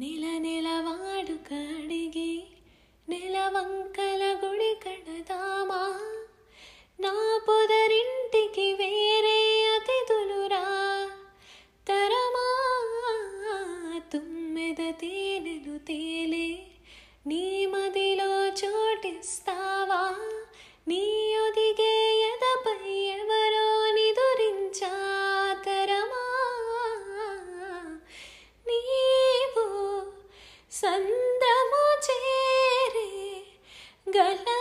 ನೀಲ ನೆಲವಾಡು ಕಡಿಗೆ ನೆಲವಂಕಲ ಗುಡಿ ಕಣದಾಮ ನಾ ಪುದರಿಂಟಿಗೆ ಬೇರೆ ಅತಿ ತುಲುರ ತರಮ ತುಮ್ಮೆದ ತೇನೆ ತೇಲೆ ನೀ సందము చేరే గల